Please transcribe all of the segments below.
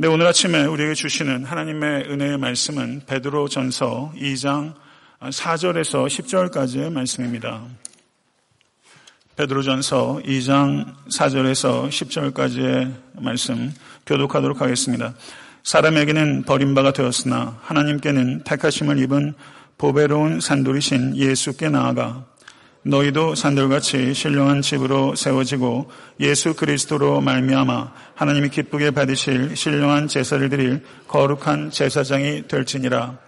네, 오늘 아침에 우리에게 주시는 하나님의 은혜의 말씀은 베드로 전서 2장 4절에서 10절까지의 말씀입니다. 베드로 전서 2장 4절에서 10절까지의 말씀 교독하도록 하겠습니다. 사람에게는 버림바가 되었으나 하나님께는 택하심을 입은 보배로운 산돌이신 예수께 나아가 너희도 산돌같이 신령한 집으로 세워지고 예수 그리스도로 말미암아 하나님이 기쁘게 받으실 신령한 제사를 드릴 거룩한 제사장이 될지니라.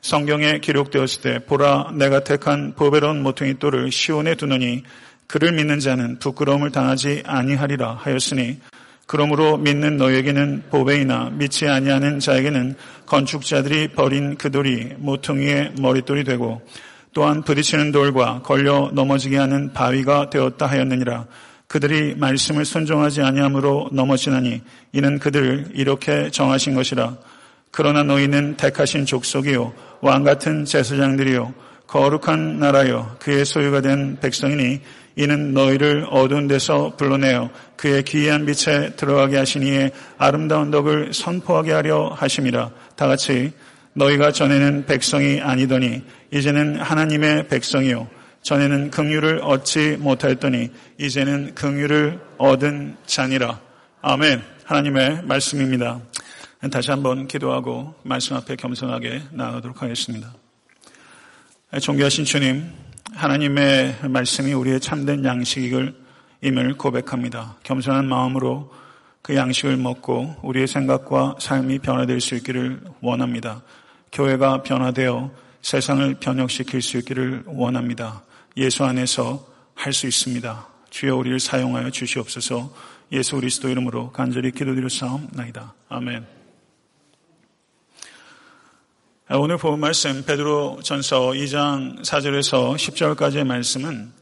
성경에 기록되었을 때 보라 내가 택한 보배로운 모퉁이 돌을 시온에 두느니 그를 믿는 자는 부끄러움을 당하지 아니하리라 하였으니 그러므로 믿는 너에게는 보배이나 믿지 아니하는 자에게는 건축자들이 버린 그 돌이 모퉁이의 머릿돌이 되고 또한 부딪히는 돌과 걸려 넘어지게 하는 바위가 되었다 하였느니라. 그들이 말씀을 순종하지 아니함으로 넘어지나니 이는 그들을 이렇게 정하신 것이라. 그러나 너희는 택하신 족속이요 왕 같은 제사장들이요 거룩한 나라요 그의 소유가 된 백성이니 이는 너희를 어두운 데서 불러내어 그의 기이한 빛에 들어가게 하시니에 아름다운 덕을 선포하게 하려 하심이라. 다 같이 너희가 전에는 백성이 아니더니 이제는 하나님의 백성이요 전에는 긍휼을 얻지 못하였더니 이제는 긍휼을 얻은 자니라. 아멘. 하나님의 말씀입니다. 다시 한번 기도하고 말씀 앞에 겸손하게 나가도록 하겠습니다. 존귀하신 주님, 하나님의 말씀이 우리의 참된 양식임을 고백합니다. 겸손한 마음으로 그 양식을 먹고 우리의 생각과 삶이 변화될 수 있기를 원합니다. 교회가 변화되어 세상을 변혁시킬 수 있기를 원합니다. 예수 안에서 할 수 있습니다. 주여 우리를 사용하여 주시옵소서 예수 그리스도 이름으로 간절히 기도드려 싸움나이다. 아멘. 오늘 본 말씀 베드로 전서 2장 4절에서 10절까지의 말씀은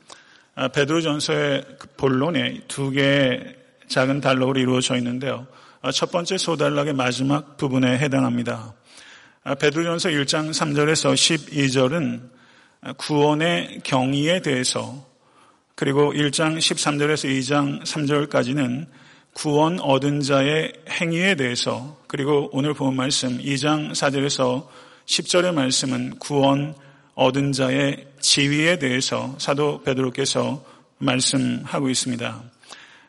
베드로 전서의 본론에 두 개의 작은 단락으로 이루어져 있는데요. 첫 번째 소단락의 마지막 부분에 해당합니다. 아, 베드로전서 1장 3절에서 12절은 구원의 경위에 대해서 그리고 1장 13절에서 2장 3절까지는 구원 얻은 자의 행위에 대해서 그리고 오늘 본 말씀 2장 4절에서 10절의 말씀은 구원 얻은 자의 지위에 대해서 사도 베드로께서 말씀하고 있습니다.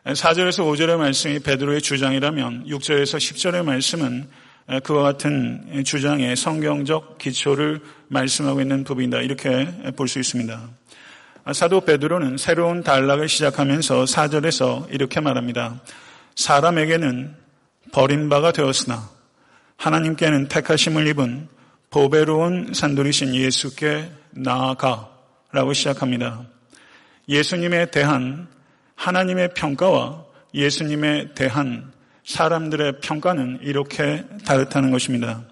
4절에서 5절의 말씀이 베드로의 주장이라면 6절에서 10절의 말씀은 그와 같은 주장의 성경적 기초를 말씀하고 있는 부분이다. 이렇게 볼 수 있습니다. 사도 베드로는 새로운 단락을 시작하면서 4절에서 이렇게 말합니다. 사람에게는 버림바가 되었으나 하나님께는 택하심을 입은 보배로운 산돌이신 예수께 나아가 라고 시작합니다. 예수님에 대한 하나님의 평가와 예수님에 대한 사람들의 평가는 이렇게 다르다는 것입니다.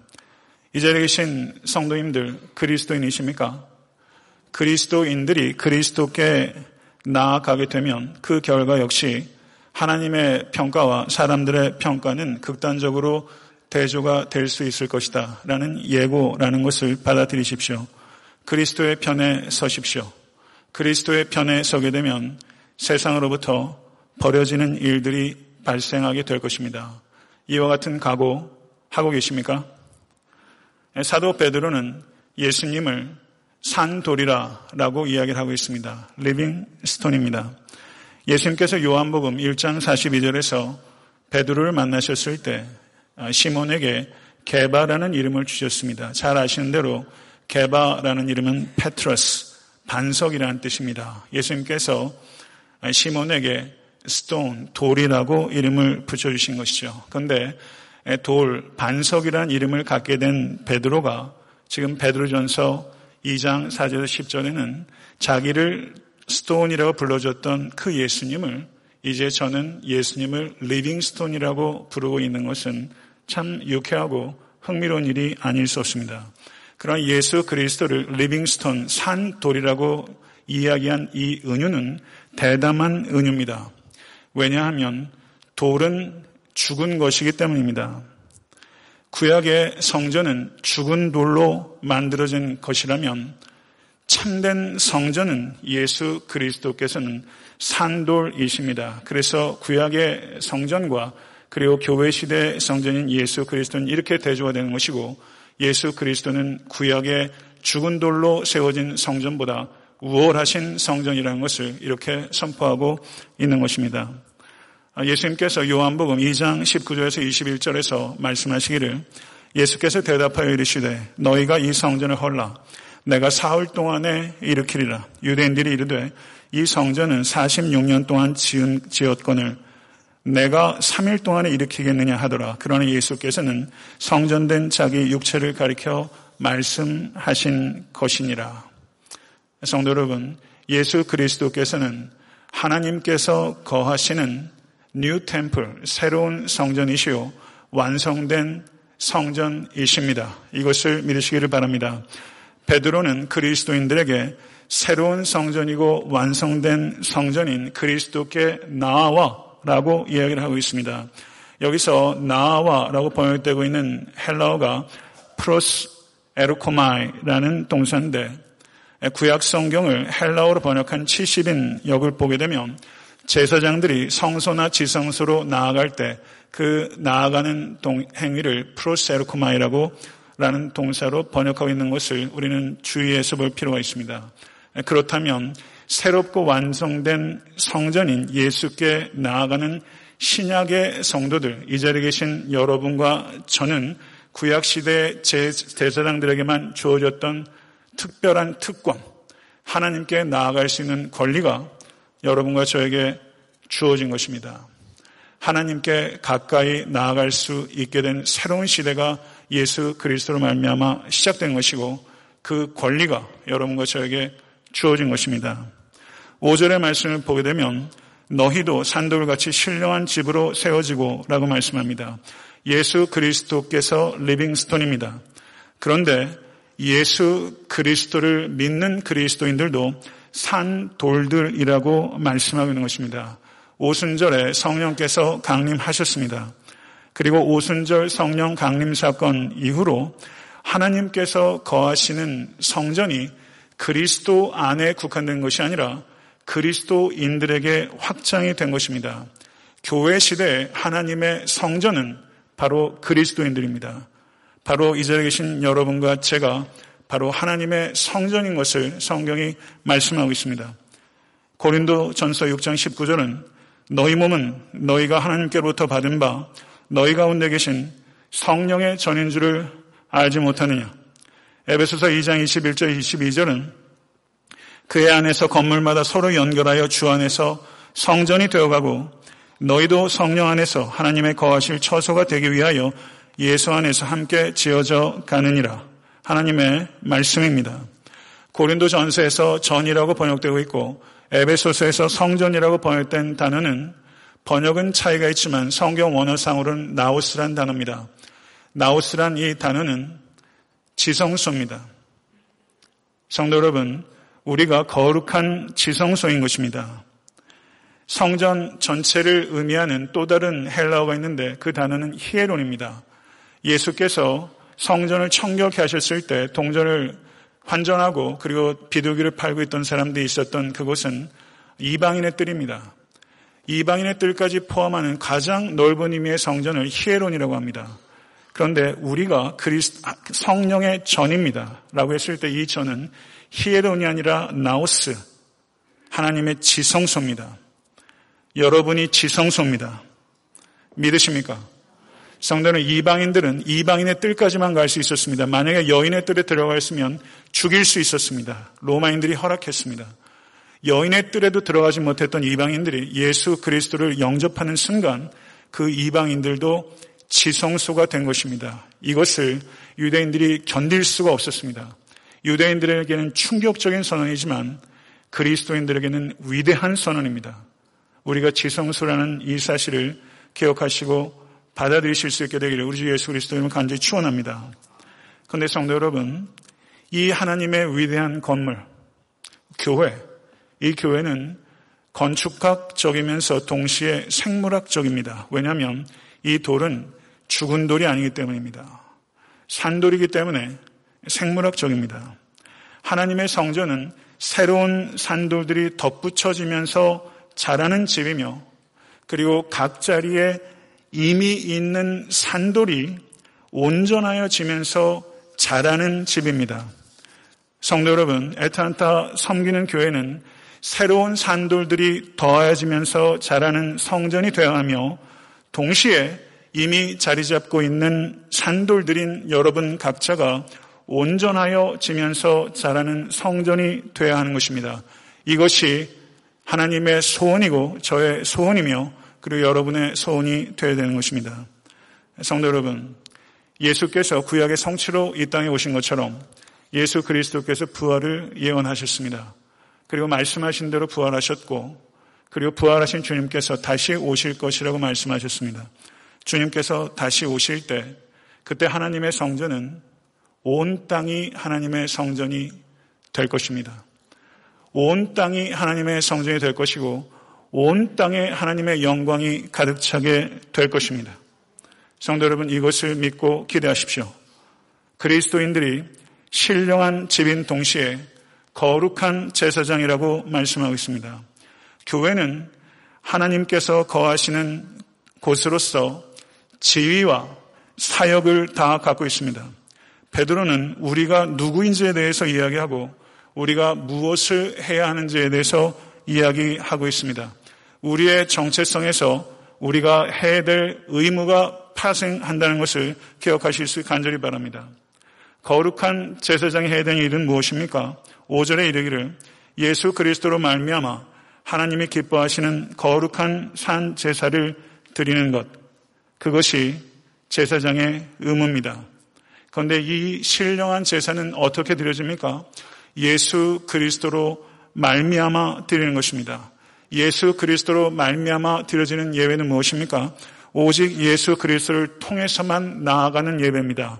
이 자리에 계신 성도님들 그리스도인이십니까? 그리스도인들이 그리스도께 나아가게 되면 그 결과 역시 하나님의 평가와 사람들의 평가는 극단적으로 대조가 될 수 있을 것이다. 라는 예고라는 것을 받아들이십시오. 그리스도의 편에 서십시오. 그리스도의 편에 서게 되면 세상으로부터 버려지는 일들이 발생하게 될 것입니다. 이와 같은 각오 하고 계십니까? 사도 베드로는 예수님을 산돌이라라고 이야기를 하고 있습니다. living stone입니다. 예수님께서 요한복음 1장 42절에서 베드로를 만나셨을 때 시몬에게 게바라는 이름을 주셨습니다. 잘 아시는 대로 게바라는 이름은 Petrus, 반석이라는 뜻입니다. 예수님께서 시몬에게 stone, 돌이라고 이름을 붙여주신 것이죠. 그런데 돌, 반석이라는 이름을 갖게 된 베드로가 지금 베드로전서 2장 4절 10절에는 자기를 stone이라고 불러줬던 그 예수님을 이제 저는 예수님을 living stone이라고 부르고 있는 것은 참 유쾌하고 흥미로운 일이 아닐 수 없습니다. 그러나 예수 그리스도를 living stone, 산 돌이라고 이야기한 이 은유는 대담한 은유입니다. 왜냐하면 돌은 죽은 것이기 때문입니다. 구약의 성전은 죽은 돌로 만들어진 것이라면 참된 성전은 예수 그리스도께서는 산돌이십니다. 그래서 구약의 성전과 그리고 교회 시대 성전인 예수 그리스도는 이렇게 대조가 되는 것이고 예수 그리스도는 구약의 죽은 돌로 세워진 성전보다 우월하신 성전이라는 것을 이렇게 선포하고 있는 것입니다. 예수님께서 요한복음 2장 19절에서 21절에서 말씀하시기를 예수께서 대답하여 이르시되 너희가 이 성전을 헐라 내가 사흘 동안에 일으키리라 유대인들이 이르되 이 성전은 46년 동안 지은 지었거늘 내가 3일 동안에 일으키겠느냐 하더라. 그러나 예수께서는 성전된 자기 육체를 가리켜 말씀하신 것이니라. 성도 여러분, 예수 그리스도께서는 하나님께서 거하시는 new temple, 새로운 성전이시요, 완성된 성전이십니다. 이것을 믿으시기를 바랍니다. 베드로는 그리스도인들에게 새로운 성전이고 완성된 성전인 그리스도께 나와 라고 이야기를 하고 있습니다. 여기서 나와라고 번역되고 있는 헬라어가 προσέρχομαι라는 동사인데 구약 성경을 헬라어로 번역한 70인 역을 보게 되면 제사장들이 성소나 지성소로 나아갈 때 그 나아가는 행위를 프로세르코마이라고 라는 동사로 번역하고 있는 것을 우리는 주의해서 볼 필요가 있습니다. 그렇다면 새롭고 완성된 성전인 예수께 나아가는 신약의 성도들, 이 자리에 계신 여러분과 저는 구약시대 제사장들에게만 주어졌던 특별한 특권, 하나님께 나아갈 수 있는 권리가 여러분과 저에게 주어진 것입니다. 하나님께 가까이 나아갈 수 있게 된 새로운 시대가 예수 그리스도로 말미암아 시작된 것이고 그 권리가 여러분과 저에게 주어진 것입니다. 5절의 말씀을 보게 되면 너희도 산돌같이 신령한 집으로 세워지고 라고 말씀합니다. 예수 그리스도께서 리빙스톤입니다. 그런데 예수 그리스도를 믿는 그리스도인들도 산 돌들이라고 말씀하고 있는 것입니다. 오순절에 성령께서 강림하셨습니다. 그리고 오순절 성령 강림 사건 이후로 하나님께서 거하시는 성전이 그리스도 안에 국한된 것이 아니라 그리스도인들에게 확장이 된 것입니다. 교회 시대에 하나님의 성전은 바로 그리스도인들입니다. 바로 이 자리에 계신 여러분과 제가 바로 하나님의 성전인 것을 성경이 말씀하고 있습니다. 고린도 전서 6장 19절은 너희 몸은 너희가 하나님께로부터 받은 바 너희 가운데 계신 성령의 전인 줄을 알지 못하느냐. 에베소서 2장 21절 22절은 그의 안에서 건물마다 서로 연결하여 주 안에서 성전이 되어가고 너희도 성령 안에서 하나님의 거하실 처소가 되기 위하여 예수 안에서 함께 지어져 가느니라. 하나님의 말씀입니다. 고린도 전서에서 전이라고 번역되고 있고 에베소서에서 성전이라고 번역된 단어는 번역은 차이가 있지만 성경 원어상으로는 나우스란 단어입니다. 나우스란 이 단어는 지성소입니다. 성도 여러분, 우리가 거룩한 지성소인 것입니다. 성전 전체를 의미하는 또 다른 헬라어가 있는데 그 단어는 히에론입니다. 예수께서 성전을 청결케 하셨을 때 동전을 환전하고 그리고 비둘기를 팔고 있던 사람들이 있었던 그곳은 이방인의 뜰입니다. 이방인의 뜰까지 포함하는 가장 넓은 의미의 성전을 히에론이라고 합니다. 그런데 우리가 그리스 성령의 전입니다. 라고 했을 때 이 전은 히에론이 아니라 나오스, 하나님의 지성소입니다. 여러분이 지성소입니다. 믿으십니까? 성도는 이방인들은 이방인의 뜰까지만 갈 수 있었습니다. 만약에 여인의 뜰에 들어갔으면 죽일 수 있었습니다. 로마인들이 허락했습니다. 여인의 뜰에도 들어가지 못했던 이방인들이 예수 그리스도를 영접하는 순간 그 이방인들도 지성소가 된 것입니다. 이것을 유대인들이 견딜 수가 없었습니다. 유대인들에게는 충격적인 선언이지만 그리스도인들에게는 위대한 선언입니다. 우리가 지성소라는 이 사실을 기억하시고 받아들이실 수 있게 되기를 우리 주 예수 그리스도님을 간절히 축원합니다. 그런데 성도 여러분, 이 하나님의 위대한 건물, 교회, 이 교회는 건축학적이면서 동시에 생물학적입니다. 왜냐하면 이 돌은 죽은 돌이 아니기 때문입니다. 산돌이기 때문에 생물학적입니다. 하나님의 성전은 새로운 산돌들이 덧붙여지면서 자라는 집이며 그리고 각 자리에 이미 있는 산돌이 온전하여 지면서 자라는 집입니다. 성도 여러분, 에탄타 섬기는 교회는 새로운 산돌들이 더해지면서 자라는 성전이 되어야 하며 동시에 이미 자리 잡고 있는 산돌들인 여러분 각자가 온전하여 지면서 자라는 성전이 되어야 하는 것입니다. 이것이 하나님의 소원이고 저의 소원이며 그리고 여러분의 소원이 되어야 되는 것입니다. 성도 여러분, 예수께서 구약의 성취로 이 땅에 오신 것처럼 예수 그리스도께서 부활을 예언하셨습니다. 그리고 말씀하신 대로 부활하셨고 그리고 부활하신 주님께서 다시 오실 것이라고 말씀하셨습니다. 주님께서 다시 오실 때 그때 하나님의 성전은 온 땅이 하나님의 성전이 될 것입니다. 온 땅이 하나님의 성전이 될 것이고 온 땅에 하나님의 영광이 가득 차게 될 것입니다. 성도 여러분 이것을 믿고 기대하십시오. 그리스도인들이 신령한 집인 동시에 거룩한 제사장이라고 말씀하고 있습니다. 교회는 하나님께서 거하시는 곳으로서 지위와 사역을 다 갖고 있습니다. 베드로는 우리가 누구인지에 대해서 이야기하고 우리가 무엇을 해야 하는지에 대해서 이야기하고 있습니다. 우리의 정체성에서 우리가 해야 될 의무가 파생한다는 것을 기억하실 수 간절히 바랍니다. 거룩한 제사장이 해야 되는 일은 무엇입니까? 5절에 이르기를 예수 그리스도로 말미암아 하나님이 기뻐하시는 거룩한 산 제사를 드리는 것 그것이 제사장의 의무입니다. 그런데 이 신령한 제사는 어떻게 드려집니까? 예수 그리스도로 말미암아 드리는 것입니다. 예수 그리스도로 말미암아 드려지는 예배는 무엇입니까? 오직 예수 그리스도를 통해서만 나아가는 예배입니다.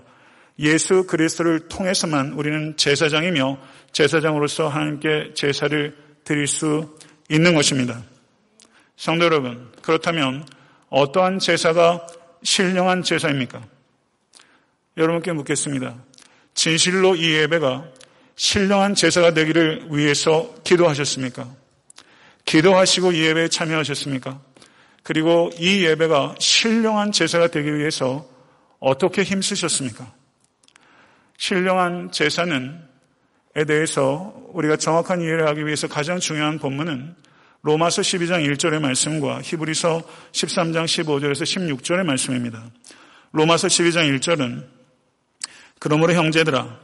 예수 그리스도를 통해서만 우리는 제사장이며 제사장으로서 하나님께 제사를 드릴 수 있는 것입니다. 성도 여러분, 그렇다면 어떠한 제사가 신령한 제사입니까? 여러분께 묻겠습니다. 진실로 이 예배가 신령한 제사가 되기를 위해서 기도하셨습니까? 기도하시고 이 예배에 참여하셨습니까? 그리고 이 예배가 신령한 제사가 되기 위해서 어떻게 힘쓰셨습니까? 신령한 제사는 에 대해서 우리가 정확한 이해를 하기 위해서 가장 중요한 본문은 로마서 12장 1절의 말씀과 히브리서 13장 15절에서 16절의 말씀입니다. 로마서 12장 1절은 그러므로 형제들아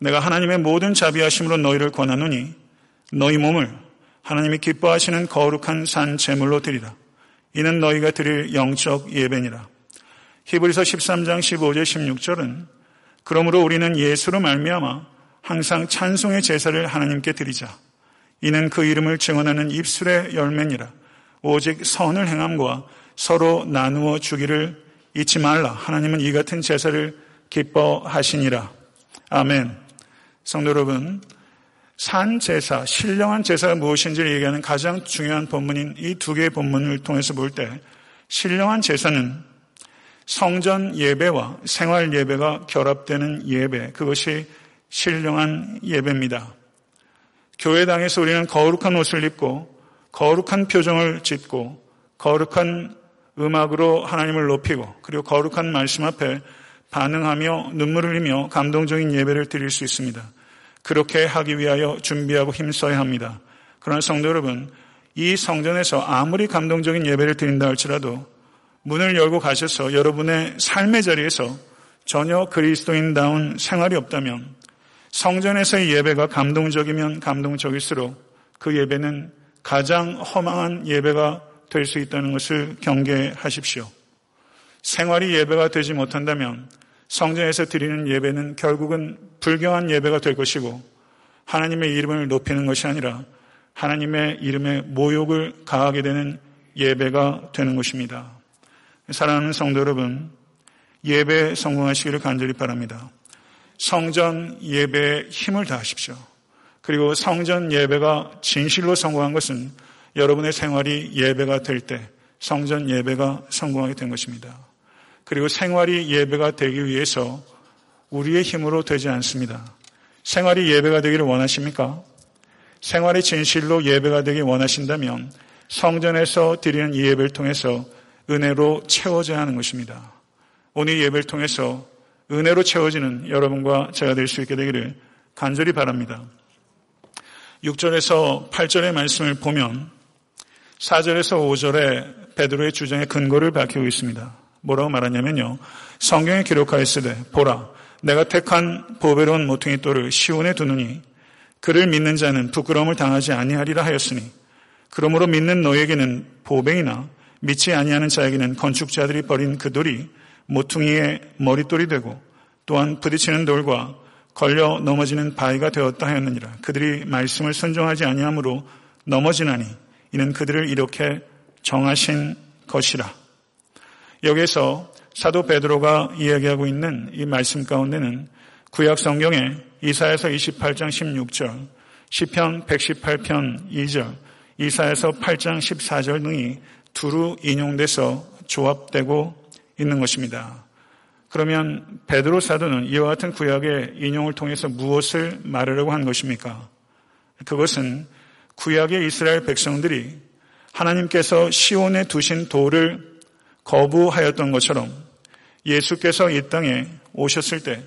내가 하나님의 모든 자비하심으로 너희를 권하노니 너희 몸을 하나님이 기뻐하시는 거룩한 산 제물로 드리라. 이는 너희가 드릴 영적 예배니라. 히브리서 13장 15절 16절은 그러므로 우리는 예수로 말미암아 항상 찬송의 제사를 하나님께 드리자. 이는 그 이름을 증언하는 입술의 열매니라. 오직 선을 행함과 서로 나누어 주기를 잊지 말라. 하나님은 이 같은 제사를 기뻐하시니라. 아멘. 성도 여러분, 산 제사, 신령한 제사가 무엇인지를 얘기하는 가장 중요한 본문인 이 두 개의 본문을 통해서 볼 때 신령한 제사는 성전 예배와 생활 예배가 결합되는 예배, 그것이 신령한 예배입니다. 교회당에서 우리는 거룩한 옷을 입고 거룩한 표정을 짓고 거룩한 음악으로 하나님을 높이고 그리고 거룩한 말씀 앞에 반응하며 눈물을 흘리며 감동적인 예배를 드릴 수 있습니다. 그렇게 하기 위하여 준비하고 힘써야 합니다. 그러나 성도 여러분, 이 성전에서 아무리 감동적인 예배를 드린다 할지라도 문을 열고 가셔서 여러분의 삶의 자리에서 전혀 그리스도인다운 생활이 없다면 성전에서의 예배가 감동적이면 감동적일수록 그 예배는 가장 허망한 예배가 될 수 있다는 것을 경계하십시오. 생활이 예배가 되지 못한다면 성전에서 드리는 예배는 결국은 불경한 예배가 될 것이고 하나님의 이름을 높이는 것이 아니라 하나님의 이름에 모욕을 가하게 되는 예배가 되는 것입니다. 사랑하는 성도 여러분, 예배 성공하시기를 간절히 바랍니다. 성전 예배에 힘을 다하십시오. 그리고 성전 예배가 진실로 성공한 것은 여러분의 생활이 예배가 될 때 성전 예배가 성공하게 된 것입니다. 그리고 생활이 예배가 되기 위해서 우리의 힘으로 되지 않습니다. 생활이 예배가 되기를 원하십니까? 생활이 진실로 예배가 되기 원하신다면 성전에서 드리는 이 예배를 통해서 은혜로 채워져야 하는 것입니다. 오늘 예배를 통해서 은혜로 채워지는 여러분과 제가 될 수 있게 되기를 간절히 바랍니다. 6절에서 8절의 말씀을 보면 4절에서 5절에 베드로의 주장의 근거를 밝히고 있습니다. 뭐라고 말하냐면요. 성경에 기록하였으되 보라 내가 택한 보배로운 모퉁이 돌을 시온에 두느니 그를 믿는 자는 부끄러움을 당하지 아니하리라 하였으니 그러므로 믿는 너에게는 보배이나 믿지 아니하는 자에게는 건축자들이 버린 그 돌이 모퉁이의 머릿돌이 되고 또한 부딪히는 돌과 걸려 넘어지는 바위가 되었다 하였느니라. 그들이 말씀을 순종하지 아니하므로 넘어지나니 이는 그들을 이렇게 정하신 것이라. 여기에서 사도 베드로가 이야기하고 있는 이 말씀 가운데는 구약 성경에 이사에서 28장 16절, 시편 118편 2절, 이사에서 8장 14절 등이 두루 인용돼서 조합되고 있는 것입니다. 그러면 베드로 사도는 이와 같은 구약의 인용을 통해서 무엇을 말하려고 한 것입니까? 그것은 구약의 이스라엘 백성들이 하나님께서 시온에 두신 돌을 거부하였던 것처럼 예수께서 이 땅에 오셨을 때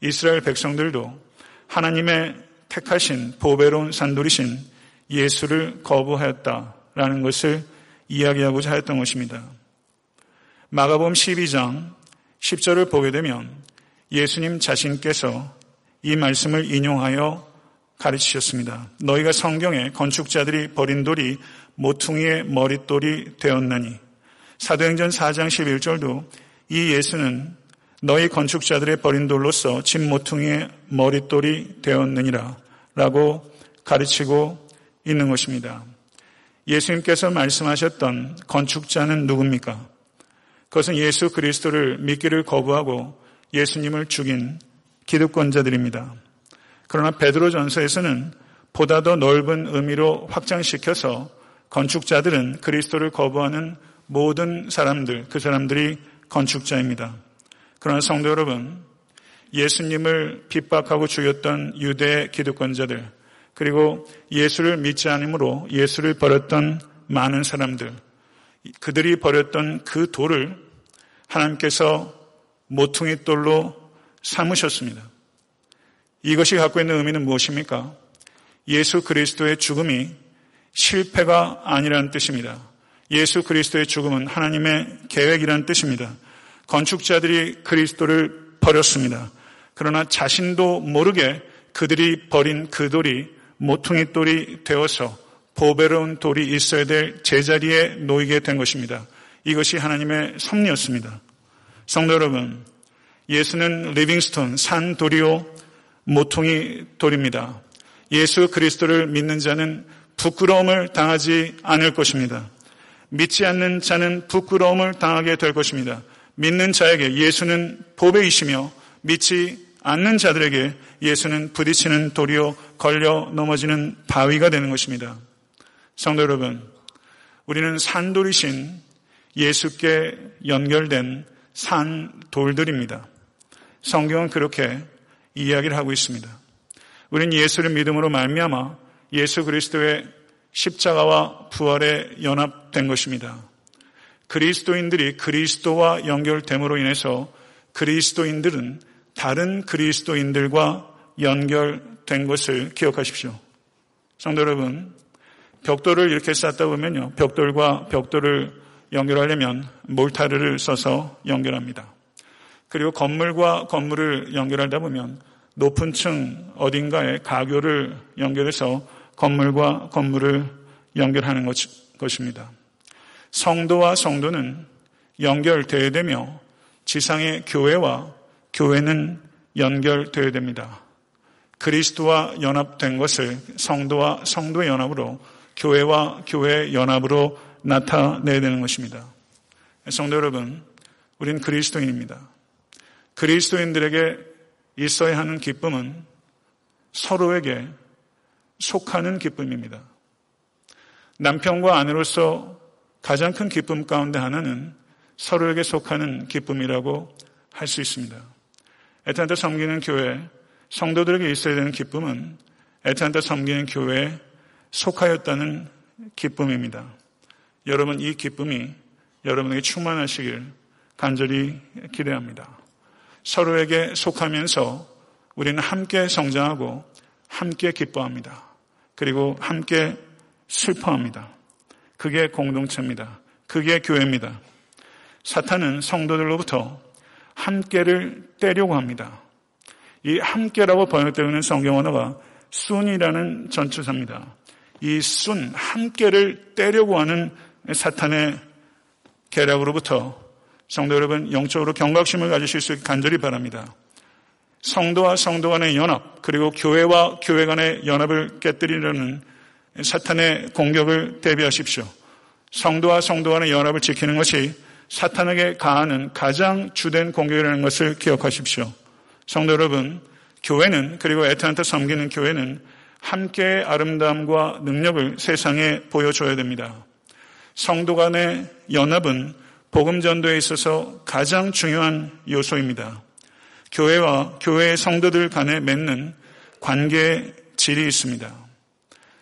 이스라엘 백성들도 하나님의 택하신 보배로운 산돌이신 예수를 거부하였다라는 것을 이야기하고자 하였던 것입니다. 마가복음 12장 10절을 보게 되면 예수님 자신께서 이 말씀을 인용하여 가르치셨습니다. 너희가 성경에 건축자들이 버린 돌이 모퉁이의 머릿돌이 되었나니 사도행전 4장 11절도 이 예수는 너희 건축자들의 버린 돌로서 집 모퉁이의 머릿돌이 되었느니라 라고 가르치고 있는 것입니다. 예수님께서 말씀하셨던 건축자는 누굽니까? 그것은 예수 그리스도를 믿기를 거부하고 예수님을 죽인 기득권자들입니다. 그러나 베드로 전서에서는 보다 더 넓은 의미로 확장시켜서 건축자들은 그리스도를 거부하는 모든 사람들, 그 사람들이 건축자입니다. 그러나 성도 여러분, 예수님을 핍박하고 죽였던 유대 기득권자들, 그리고 예수를 믿지 않으므로 예수를 버렸던 많은 사람들, 그들이 버렸던 그 돌을 하나님께서 모퉁이 돌로 삼으셨습니다. 이것이 갖고 있는 의미는 무엇입니까? 예수 그리스도의 죽음이 실패가 아니라는 뜻입니다. 예수 그리스도의 죽음은 하나님의 계획이라는 뜻입니다. 건축자들이 그리스도를 버렸습니다. 그러나 자신도 모르게 그들이 버린 그 돌이 모퉁이 돌이 되어서 보배로운 돌이 있어야 될 제자리에 놓이게 된 것입니다. 이것이 하나님의 섭리였습니다. 성도 여러분, 예수는 리빙스톤 산 돌이요 모퉁이 돌입니다. 예수 그리스도를 믿는 자는 부끄러움을 당하지 않을 것입니다. 믿지 않는 자는 부끄러움을 당하게 될 것입니다. 믿는 자에게 예수는 보배이시며 믿지 않는 자들에게 예수는 부딪히는 돌이요 걸려 넘어지는 바위가 되는 것입니다. 성도 여러분, 우리는 산돌이신 예수께 연결된 산돌들입니다. 성경은 그렇게 이야기를 하고 있습니다. 우리는 예수를 믿음으로 말미암아 예수 그리스도의 십자가와 부활에 연합된 것입니다. 그리스도인들이 그리스도와 연결됨으로 인해서 그리스도인들은 다른 그리스도인들과 연결된 것을 기억하십시오. 성도 여러분, 벽돌을 이렇게 쌓다 보면요. 벽돌과 벽돌을 연결하려면 몰타르를 써서 연결합니다. 그리고 건물과 건물을 연결하다 보면 높은 층 어딘가에 가교를 연결해서 건물과 건물을 연결하는 것입니다. 성도와 성도는 연결되어야 되며 지상의 교회와 교회는 연결되어야 됩니다. 그리스도와 연합된 것을 성도와 성도의 연합으로 교회와 교회의 연합으로 나타내야 되는 것입니다. 성도 여러분, 우린 그리스도인입니다. 그리스도인들에게 있어야 하는 기쁨은 서로에게 속하는 기쁨입니다. 남편과 아내로서 가장 큰 기쁨 가운데 하나는 서로에게 속하는 기쁨이라고 할 수 있습니다. 에탄타 섬기는 교회, 성도들에게 있어야 되는 기쁨은 에탄타 섬기는 교회에 속하였다는 기쁨입니다. 여러분 이 기쁨이 여러분에게 충만하시길 간절히 기대합니다. 서로에게 속하면서 우리는 함께 성장하고 함께 기뻐합니다. 그리고 함께 슬퍼합니다. 그게 공동체입니다. 그게 교회입니다. 사탄은 성도들로부터 함께를 떼려고 합니다. 이 함께라고 번역되어 있는 성경 언어가 순이라는 전투사입니다. 이 순, 함께를 떼려고 하는 사탄의 계략으로부터 성도 여러분 영적으로 경각심을 가지실 수 있게 간절히 바랍니다. 성도와 성도 간의 연합, 그리고 교회와 교회 간의 연합을 깨뜨리려는 사탄의 공격을 대비하십시오. 성도와 성도 간의 연합을 지키는 것이 사탄에게 가하는 가장 주된 공격이라는 것을 기억하십시오. 성도 여러분, 교회는 그리고 애타한테 섬기는 교회는 함께의 아름다움과 능력을 세상에 보여줘야 됩니다. 성도 간의 연합은 복음 전도에 있어서 가장 중요한 요소입니다. 교회와 교회의 성도들 간에 맺는 관계의 질이 있습니다.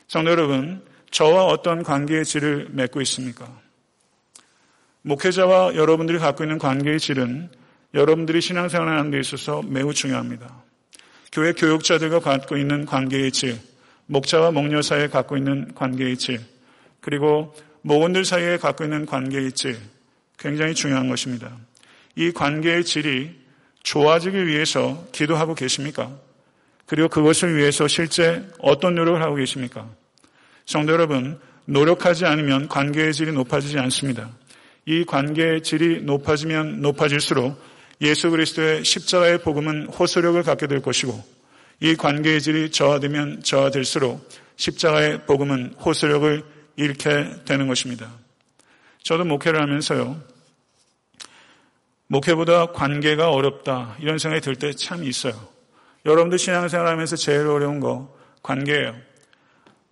성도 여러분, 저와 어떤 관계의 질을 맺고 있습니까? 목회자와 여러분들이 갖고 있는 관계의 질은 여러분들이 신앙생활을 하는 데 있어서 매우 중요합니다. 교회 교육자들과 갖고 있는 관계의 질, 목자와 목녀 사이에 갖고 있는 관계의 질, 그리고 목원들 사이에 갖고 있는 관계의 질, 굉장히 중요한 것입니다. 이 관계의 질이 좋아지기 위해서 기도하고 계십니까? 그리고 그것을 위해서 실제 어떤 노력을 하고 계십니까? 성도 여러분, 노력하지 않으면 관계의 질이 높아지지 않습니다. 이 관계의 질이 높아지면 높아질수록 예수 그리스도의 십자가의 복음은 호소력을 갖게 될 것이고 이 관계의 질이 저하되면 저하될수록 십자가의 복음은 호소력을 잃게 되는 것입니다. 저도 목회를 하면서요. 목회보다 관계가 어렵다 이런 생각이 들 때 참 있어요. 여러분들 신앙생활 하면서 제일 어려운 거 관계예요.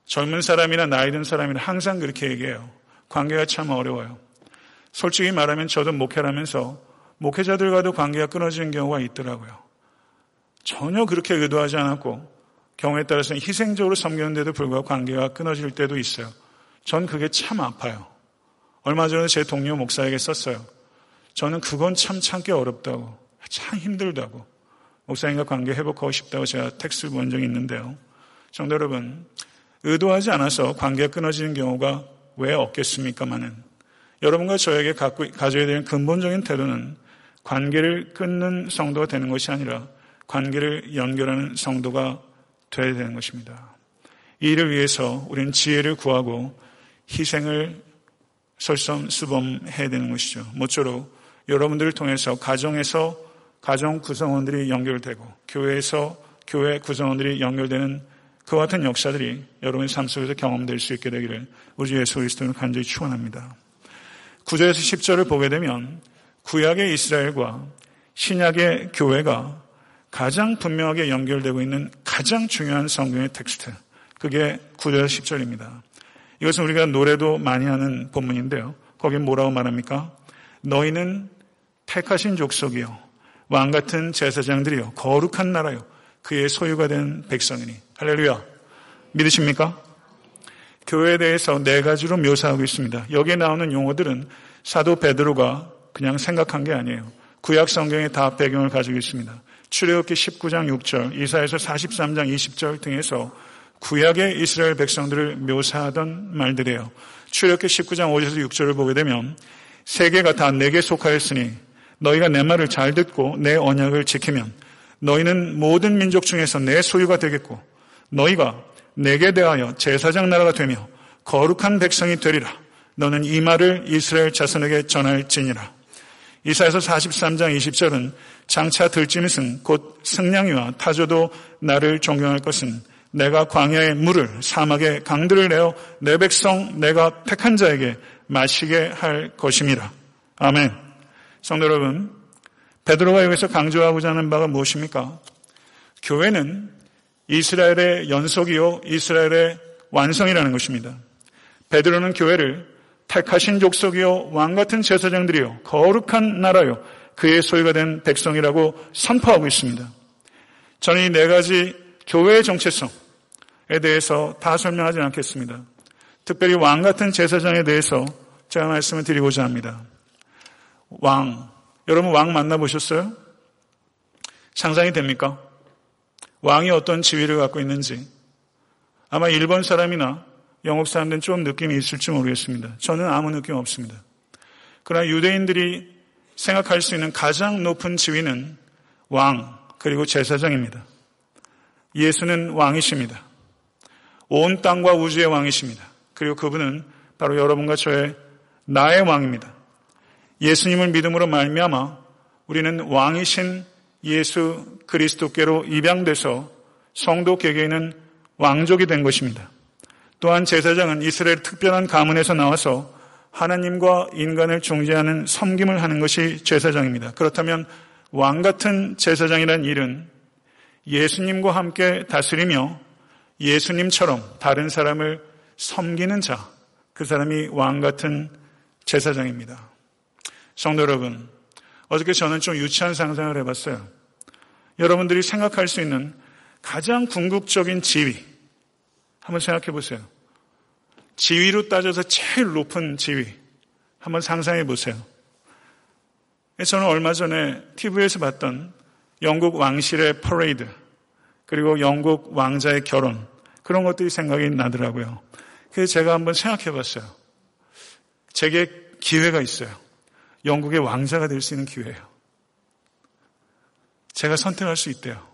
젊은 사람이나 나이 든 사람이나 항상 그렇게 얘기해요. 관계가 참 어려워요. 솔직히 말하면 저도 목회를 하면서 목회자들과도 관계가 끊어지는 경우가 있더라고요. 전혀 그렇게 의도하지 않았고 경우에 따라서는 희생적으로 섬기는데도 불구하고 관계가 끊어질 때도 있어요. 전 그게 참 아파요. 얼마 전에 제 동료 목사에게 썼어요. 저는 그건 참 참기 어렵다고, 참 힘들다고, 목사님과 관계 회복하고 싶다고 제가 텍스트를 본 적이 있는데요. 성도 여러분, 의도하지 않아서 관계가 끊어지는 경우가 왜 없겠습니까만은 여러분과 저에게 갖고, 가져야 되는 근본적인 태도는 관계를 끊는 성도가 되는 것이 아니라 관계를 연결하는 성도가 되어야 되는 것입니다. 이 일을 위해서 우리는 지혜를 구하고 희생을 설성수범해야 되는 것이죠. 모쪼록 여러분들을 통해서 가정에서 가정 구성원들이 연결되고 교회에서 교회 구성원들이 연결되는 그와 같은 역사들이 여러분의 삶 속에서 경험될 수 있게 되기를 우리 예수 그리스도는 간절히 축원합니다. 9절에서 10절을 보게 되면 구약의 이스라엘과 신약의 교회가 가장 분명하게 연결되고 있는 가장 중요한 성경의 텍스트. 그게 9절에서 10절입니다. 이것은 우리가 노래도 많이 하는 본문인데요. 거기 뭐라고 말합니까? 너희는 택하신 족속이요. 왕 같은 제사장들이요. 거룩한 나라요. 그의 소유가 된 백성이니. 할렐루야. 믿으십니까? 교회에 대해서 네 가지로 묘사하고 있습니다. 여기에 나오는 용어들은 사도 베드로가 그냥 생각한 게 아니에요. 구약 성경에 다 배경을 가지고 있습니다. 출애굽기 19장 6절, 이사에서 43장 20절 등에서 구약의 이스라엘 백성들을 묘사하던 말들이에요. 출애굽기 19장 5절에서 6절을 보게 되면 세계가 다 내게 속하였으니 너희가 내 말을 잘 듣고 내 언약을 지키면 너희는 모든 민족 중에서 내 소유가 되겠고 너희가 내게 대하여 제사장 나라가 되며 거룩한 백성이 되리라. 너는 이 말을 이스라엘 자손에게 전할지니라. 이사에서 43장 20절은 장차 들짐승 곧 승냥이와 타조도 나를 존경할 것은 내가 광야의 물을 사막의 강들을 내어 내 백성 내가 택한 자에게 마시게 할 것임이라. 아멘. 성도 여러분, 베드로가 여기서 강조하고자 하는 바가 무엇입니까? 교회는 이스라엘의 연속이요 이스라엘의 완성이라는 것입니다. 베드로는 교회를 택하신 족속이요 왕 같은 제사장들이요 거룩한 나라요 그의 소유가 된 백성이라고 선포하고 있습니다. 저는 이 네 가지 교회의 정체성에 대해서 다 설명하지 않겠습니다. 특별히 왕 같은 제사장에 대해서 제가 말씀을 드리고자 합니다. 왕. 여러분 왕 만나보셨어요? 상상이 됩니까? 왕이 어떤 지위를 갖고 있는지. 아마 일본 사람이나 영국 사람들은 좀 느낌이 있을지 모르겠습니다. 저는 아무 느낌 없습니다. 그러나 유대인들이 생각할 수 있는 가장 높은 지위는 왕, 그리고 제사장입니다. 예수는 왕이십니다. 온 땅과 우주의 왕이십니다. 그리고 그분은 바로 여러분과 저의 나의 왕입니다. 예수님을 믿음으로 말미암아 우리는 왕이신 예수 그리스도께로 입양돼서 성도 개개인은 왕족이 된 것입니다. 또한 제사장은 이스라엘 특별한 가문에서 나와서 하나님과 인간을 중재하는 섬김을 하는 것이 제사장입니다. 그렇다면 왕 같은 제사장이란 일은 예수님과 함께 다스리며 예수님처럼 다른 사람을 섬기는 자, 그 사람이 왕 같은 제사장입니다. 성도 여러분, 어저께 저는 좀 유치한 상상을 해봤어요. 여러분들이 생각할 수 있는 가장 궁극적인 지위, 한번 생각해 보세요. 지위로 따져서 제일 높은 지위, 한번 상상해 보세요. 저는 얼마 전에 TV에서 봤던 영국 왕실의 퍼레이드, 그리고 영국 왕자의 결혼, 그런 것들이 생각이 나더라고요. 그래서 제가 한번 생각해 봤어요. 제게 기회가 있어요. 영국의 왕자가 될 수 있는 기회예요. 제가 선택할 수 있대요.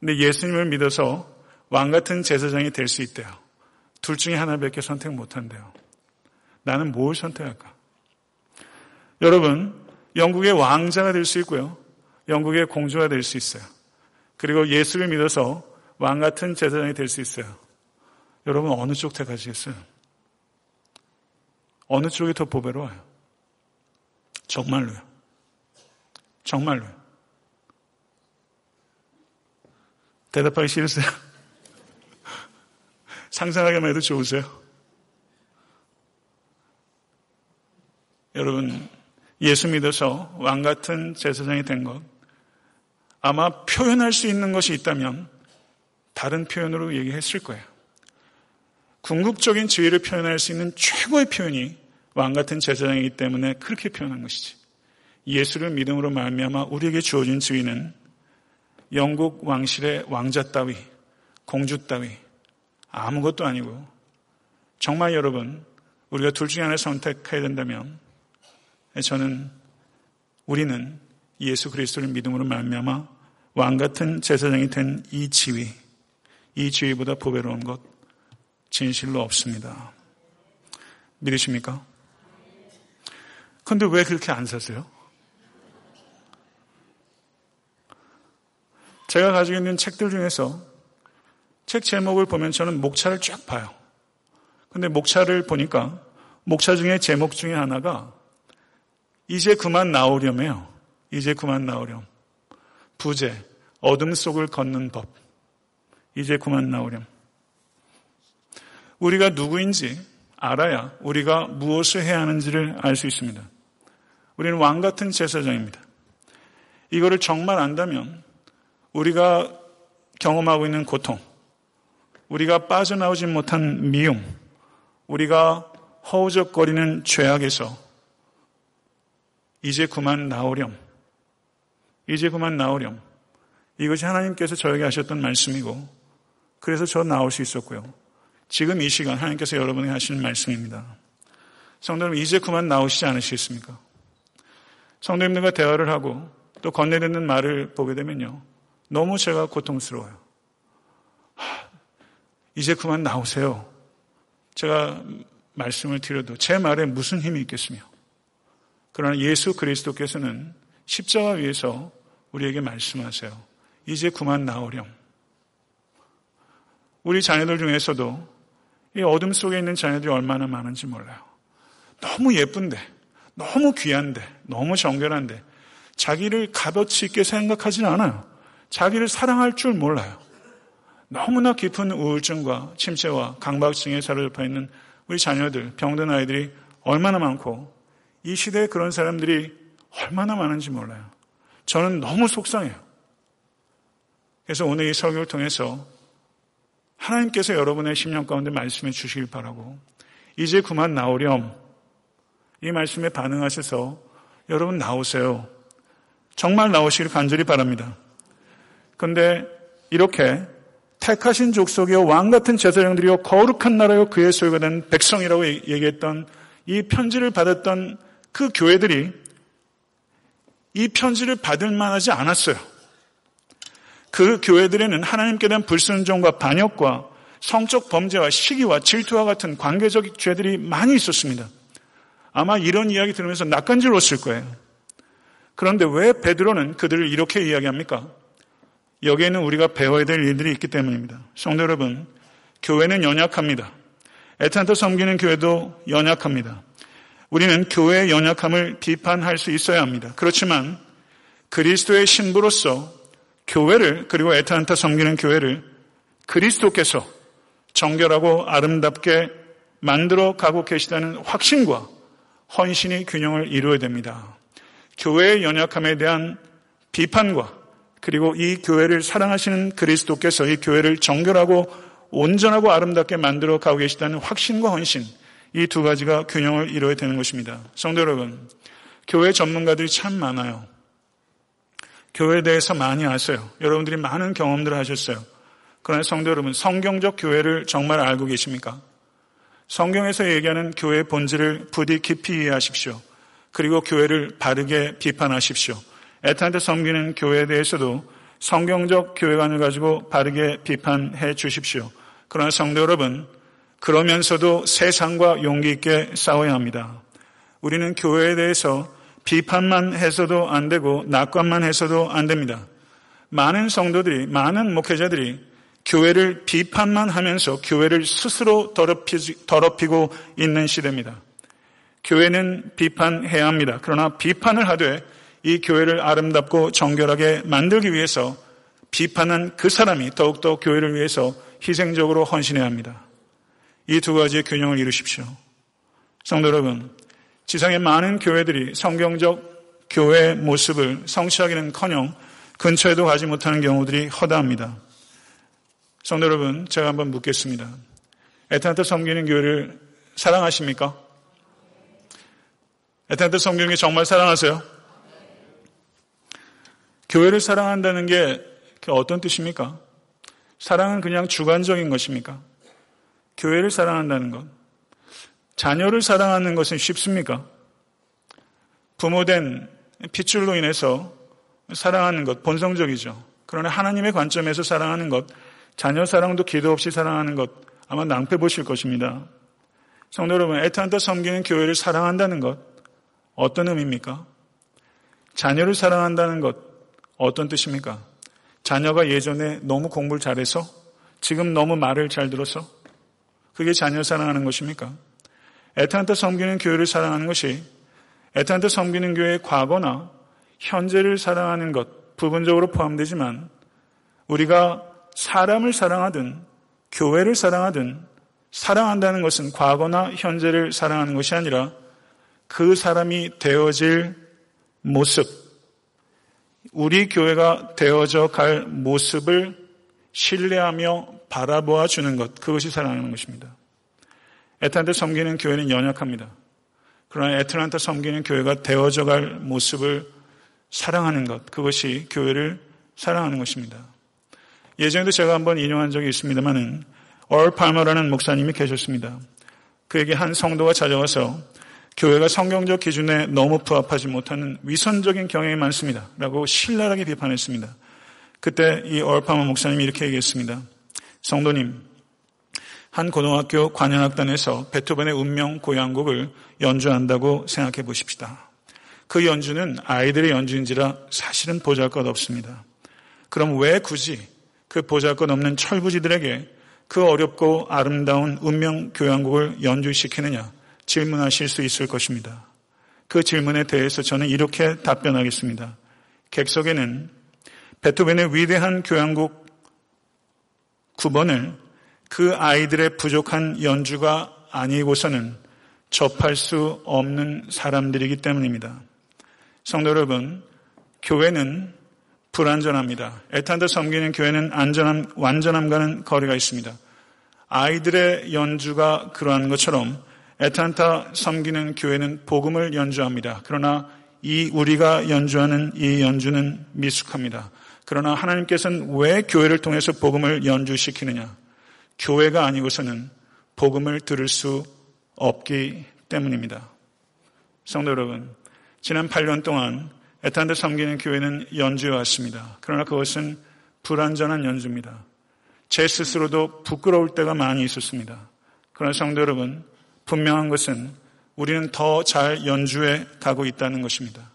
근데 예수님을 믿어서 왕 같은 제사장이 될 수 있대요. 둘 중에 하나밖에 선택 못 한대요. 나는 뭘 선택할까? 여러분, 영국의 왕자가 될 수 있고요. 영국의 공주가 될 수 있어요. 그리고 예수를 믿어서 왕 같은 제사장이 될 수 있어요. 여러분 어느 쪽 택하시겠어요? 어느 쪽이 더 보배로워요? 정말로요. 정말로요. 대답하기 싫으세요? 상상하기만 해도 좋으세요? 여러분, 예수 믿어서 왕 같은 제사장이 된 것, 아마 표현할 수 있는 것이 있다면 다른 표현으로 얘기했을 거예요. 궁극적인 지위를 표현할 수 있는 최고의 표현이 왕 같은 제사장이기 때문에 그렇게 표현한 것이지. 예수를 믿음으로 말미암아 우리에게 주어진 지위는 영국 왕실의 왕자 따위, 공주 따위 아무것도 아니고 정말 여러분 우리가 둘 중에 하나를 선택해야 된다면 저는 우리는 예수 그리스도를 믿음으로 말미암아 왕 같은 제사장이 된 이 지위, 이 지위보다 보배로운 것 진실로 없습니다. 믿으십니까? 근데 왜 그렇게 안 사세요? 제가 가지고 있는 책들 중에서 책 제목을 보면 저는 목차를 쫙 봐요. 근데 목차를 보니까 목차 중에 제목 중에 하나가 이제 그만 나오려며요. 이제 그만 나오렴. 부재, 어둠 속을 걷는 법. 이제 그만 나오렴. 우리가 누구인지 알아야 우리가 무엇을 해야 하는지를 알 수 있습니다. 우리는 왕 같은 제사장입니다. 이거를 정말 안다면 우리가 경험하고 있는 고통, 우리가 빠져나오지 못한 미움, 우리가 허우적거리는 죄악에서 이제 그만 나오렴. 이제 그만 나오렴. 이것이 하나님께서 저에게 하셨던 말씀이고, 그래서 저 나올 수 있었고요. 지금 이 시간 하나님께서 여러분에게 하시는 말씀입니다. 성도님, 이제 그만 나오시지 않으시겠습니까? 성도님들과 대화를 하고 또 건네듣는 말을 보게 되면요. 너무 제가 고통스러워요. 하, 이제 그만 나오세요. 제가 말씀을 드려도 제 말에 무슨 힘이 있겠으며. 그러나 예수 그리스도께서는 십자가 위에서 우리에게 말씀하세요. 이제 그만 나오렴. 우리 자녀들 중에서도 이 어둠 속에 있는 자녀들이 얼마나 많은지 몰라요. 너무 예쁜데, 너무 귀한데, 너무 정결한데, 자기를 값어치 있게 생각하지는 않아요. 자기를 사랑할 줄 몰라요. 너무나 깊은 우울증과 침체와 강박증에 사로잡혀 있는 우리 자녀들, 병든 아이들이 얼마나 많고, 이 시대에 그런 사람들이 얼마나 많은지 몰라요. 저는 너무 속상해요. 그래서 오늘 이 설교를 통해서 하나님께서 여러분의 심령 가운데 말씀해 주시길 바라고 이제 그만 나오렴 이 말씀에 반응하셔서 여러분 나오세요. 정말 나오시길 간절히 바랍니다. 그런데 이렇게 택하신 족속이요 왕 같은 제사장들이요 거룩한 나라요 그의 소유가 된 백성이라고 얘기했던 이 편지를 받았던 그 교회들이 이 편지를 받을 만하지 않았어요. 그 교회들에는 하나님께 대한 불순종과 반역과 성적 범죄와 시기와 질투와 같은 관계적 죄들이 많이 있었습니다. 아마 이런 이야기 들으면서 낯간지러웠을 거예요. 그런데 왜 베드로는 그들을 이렇게 이야기합니까? 여기에는 우리가 배워야 될 일들이 있기 때문입니다. 성도 여러분, 교회는 연약합니다. 에탄트 섬기는 교회도 연약합니다. 우리는 교회의 연약함을 비판할 수 있어야 합니다. 그렇지만 그리스도의 신부로서 교회를 그리고 에탄타 섬기는 교회를 그리스도께서 정결하고 아름답게 만들어 가고 계시다는 확신과 헌신이 균형을 이루어야 됩니다. 교회의 연약함에 대한 비판과 그리고 이 교회를 사랑하시는 그리스도께서 이 교회를 정결하고 온전하고 아름답게 만들어 가고 계시다는 확신과 헌신 이 두 가지가 균형을 이루어야 되는 것입니다. 성도 여러분, 교회 전문가들이 참 많아요. 교회에 대해서 많이 아세요. 여러분들이 많은 경험들을 하셨어요. 그러나 성도 여러분, 성경적 교회를 정말 알고 계십니까? 성경에서 얘기하는 교회의 본질을 부디 깊이 이해하십시오. 그리고 교회를 바르게 비판하십시오. 애타한테 섬기는 교회에 대해서도 성경적 교회관을 가지고 바르게 비판해 주십시오. 그러나 성도 여러분, 그러면서도 세상과 용기 있게 싸워야 합니다. 우리는 교회에 대해서 비판만 해서도 안 되고 낙관만 해서도 안 됩니다. 많은 성도들이, 많은 목회자들이 교회를 비판만 하면서 교회를 스스로 더럽히고 있는 시대입니다. 교회는 비판해야 합니다. 그러나 비판을 하되 이 교회를 아름답고 정결하게 만들기 위해서 비판한 그 사람이 더욱더 교회를 위해서 희생적으로 헌신해야 합니다. 이 두 가지의 균형을 이루십시오. 성도 여러분, 지상의 많은 교회들이 성경적 교회의 모습을 성취하기는 커녕 근처에도 가지 못하는 경우들이 허다합니다. 성도 여러분, 제가 한번 묻겠습니다. 에탄트 섬기는 교회를 사랑하십니까? 에탄트 섬기는 게 정말 사랑하세요? 교회를 사랑한다는 게 어떤 뜻입니까? 사랑은 그냥 주관적인 것입니까? 교회를 사랑한다는 것. 자녀를 사랑하는 것은 쉽습니까? 부모된 핏줄로 인해서 사랑하는 것, 본성적이죠. 그러나 하나님의 관점에서 사랑하는 것, 자녀 사랑도 기도 없이 사랑하는 것 아마 낭패 보실 것입니다. 성도 여러분, 애타한테 섬기는 교회를 사랑한다는 것 어떤 의미입니까? 자녀를 사랑한다는 것 어떤 뜻입니까? 자녀가 예전에 너무 공부를 잘해서 지금 너무 말을 잘 들어서 그게 자녀 사랑하는 것입니까? 애타한테 섬기는 교회를 사랑하는 것이 애타한테 섬기는 교회의 과거나 현재를 사랑하는 것 부분적으로 포함되지만 우리가 사람을 사랑하든 교회를 사랑하든 사랑한다는 것은 과거나 현재를 사랑하는 것이 아니라 그 사람이 되어질 모습, 우리 교회가 되어져 갈 모습을 신뢰하며 바라보아 주는 것, 그것이 사랑하는 것입니다. 에탄한테 섬기는 교회는 연약합니다. 그러나 에틀란타 섬기는 교회가 되어져 갈 모습을 사랑하는 것, 그것이 교회를 사랑하는 것입니다. 예전에도 제가 한번 인용한 적이 있습니다만은 얼 팔머라는 목사님이 계셨습니다. 그에게 한 성도가 찾아와서 교회가 성경적 기준에 너무 부합하지 못하는 위선적인 경향이 많습니다. 라고 신랄하게 비판했습니다. 그때 이 얼파머 목사님이 이렇게 얘기했습니다. 성도님, 한 고등학교 관현악단에서 베토벤의 운명 고향곡을 연주한다고 생각해 보십시다. 그 연주는 아이들의 연주인지라 사실은 보잘 것 없습니다. 그럼 왜 굳이 그 보잘것 없는 철부지들에게 그 어렵고 아름다운 운명 교향곡을 연주시키느냐 질문하실 수 있을 것입니다. 그 질문에 대해서 저는 이렇게 답변하겠습니다. 객석에는 베토벤의 위대한 교향곡 9번을 그 아이들의 부족한 연주가 아니고서는 접할 수 없는 사람들이기 때문입니다. 성도 여러분, 교회는 불안전합니다. 애탄도 섬기는 교회는 안전함, 완전함과는 거리가 있습니다. 아이들의 연주가 그러한 것처럼 애탄타 섬기는 교회는 복음을 연주합니다. 그러나 이 우리가 연주하는 이 연주는 미숙합니다. 그러나 하나님께서는 왜 교회를 통해서 복음을 연주시키느냐? 교회가 아니고서는 복음을 들을 수 없기 때문입니다. 성도 여러분, 지난 8년 동안 에탄드 섬기는 교회는 연주해 왔습니다. 그러나 그것은 불완전한 연주입니다. 제 스스로도 부끄러울 때가 많이 있었습니다. 그러나 성도 여러분, 분명한 것은 우리는 더 잘 연주해 가고 있다는 것입니다.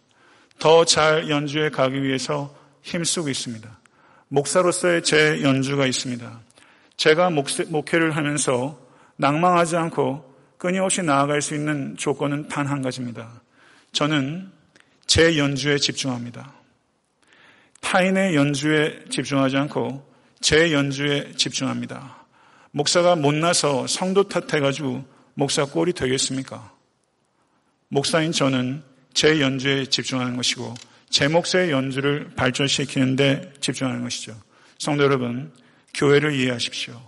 더 잘 연주해 가기 위해서 힘쓰고 있습니다. 목사로서의 제 연주가 있습니다. 제가 목회를 하면서 낭망하지 않고 끊임없이 나아갈 수 있는 조건은 단 한 가지입니다. 저는 제 연주에 집중합니다. 타인의 연주에 집중하지 않고 제 연주에 집중합니다. 목사가 못나서 성도 탓해가지고 목사 꼴이 되겠습니까? 목사인 저는 제 연주에 집중하는 것이고 제 몫의 연주를 발전시키는데 집중하는 것이죠. 성도 여러분, 교회를 이해하십시오.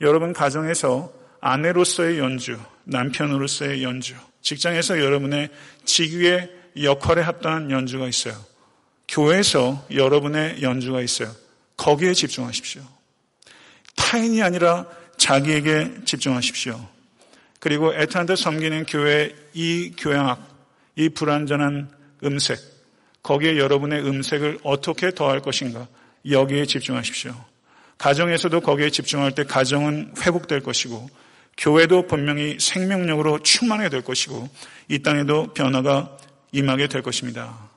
여러분 가정에서 아내로서의 연주, 남편으로서의 연주, 직장에서 여러분의 직위의 역할에 합당한 연주가 있어요. 교회에서 여러분의 연주가 있어요. 거기에 집중하십시오. 타인이 아니라 자기에게 집중하십시오. 그리고 애타한테 섬기는 교회 이 교양학, 이 불완전한 음색, 거기에 여러분의 음색을 어떻게 더할 것인가 여기에 집중하십시오. 가정에서도 거기에 집중할 때 가정은 회복될 것이고 교회도 분명히 생명력으로 충만하게 될 것이고 이 땅에도 변화가 임하게 될 것입니다.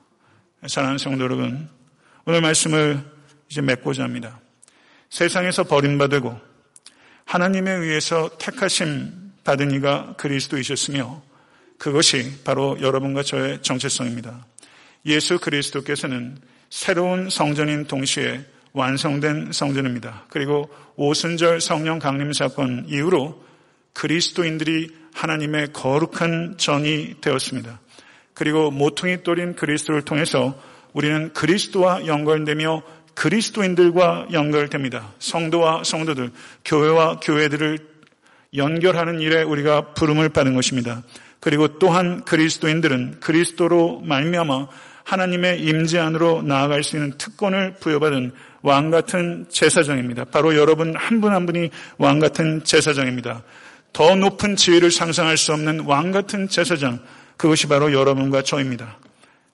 사랑하는 성도 여러분, 오늘 말씀을 이제 맺고자 합니다. 세상에서 버림받고 하나님에 의해서 택하심 받은 이가 그리스도이셨으며 그것이 바로 여러분과 저의 정체성입니다. 예수 그리스도께서는 새로운 성전인 동시에 완성된 성전입니다. 그리고 오순절 성령 강림 사건 이후로 그리스도인들이 하나님의 거룩한 전이 되었습니다. 그리고 모퉁이 돌인 그리스도를 통해서 우리는 그리스도와 연결되며 그리스도인들과 연결됩니다. 성도와 성도들, 교회와 교회들을 연결하는 일에 우리가 부름을 받은 것입니다. 그리고 또한 그리스도인들은 그리스도로 말미암아 하나님의 임재 안으로 나아갈 수 있는 특권을 부여받은 왕 같은 제사장입니다. 바로 여러분 한 분한 한 분이 왕 같은 제사장입니다. 더 높은 지위를 상상할 수 없는 왕 같은 제사장, 그것이 바로 여러분과 저입니다.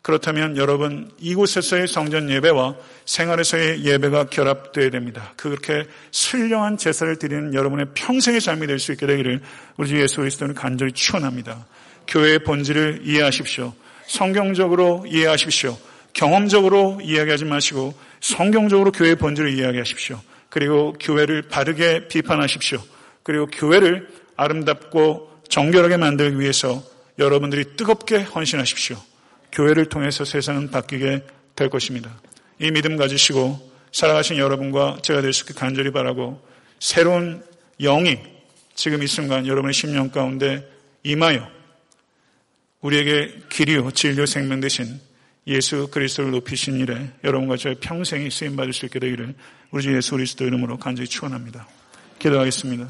그렇다면 여러분 이곳에서의 성전 예배와 생활에서의 예배가 결합되어야 됩니다. 그렇게 신령한 제사를 드리는 여러분의 평생의 삶이 될 수 있게 되기를 우리 주 예수 그리스도는 간절히 축원합니다. 교회의 본질을 이해하십시오. 성경적으로 이해하십시오. 경험적으로 이야기하지 마시고 성경적으로 교회의 본질을 이야기하십시오. 그리고 교회를 바르게 비판하십시오. 그리고 교회를 아름답고 정결하게 만들기 위해서 여러분들이 뜨겁게 헌신하십시오. 교회를 통해서 세상은 바뀌게 될 것입니다. 이 믿음 가지시고 살아가신 여러분과 제가 될 수 있게 간절히 바라고 새로운 영이 지금 이 순간 여러분의 심령 가운데 임하여 우리에게 길이요 진료 생명 되신 예수 그리스도를 높이신 일에 여러분과 저의 평생이 쓰임 받을 수 있게 되기를 우리 주 예수 그리스도 이름으로 간절히 축원합니다. 기도하겠습니다.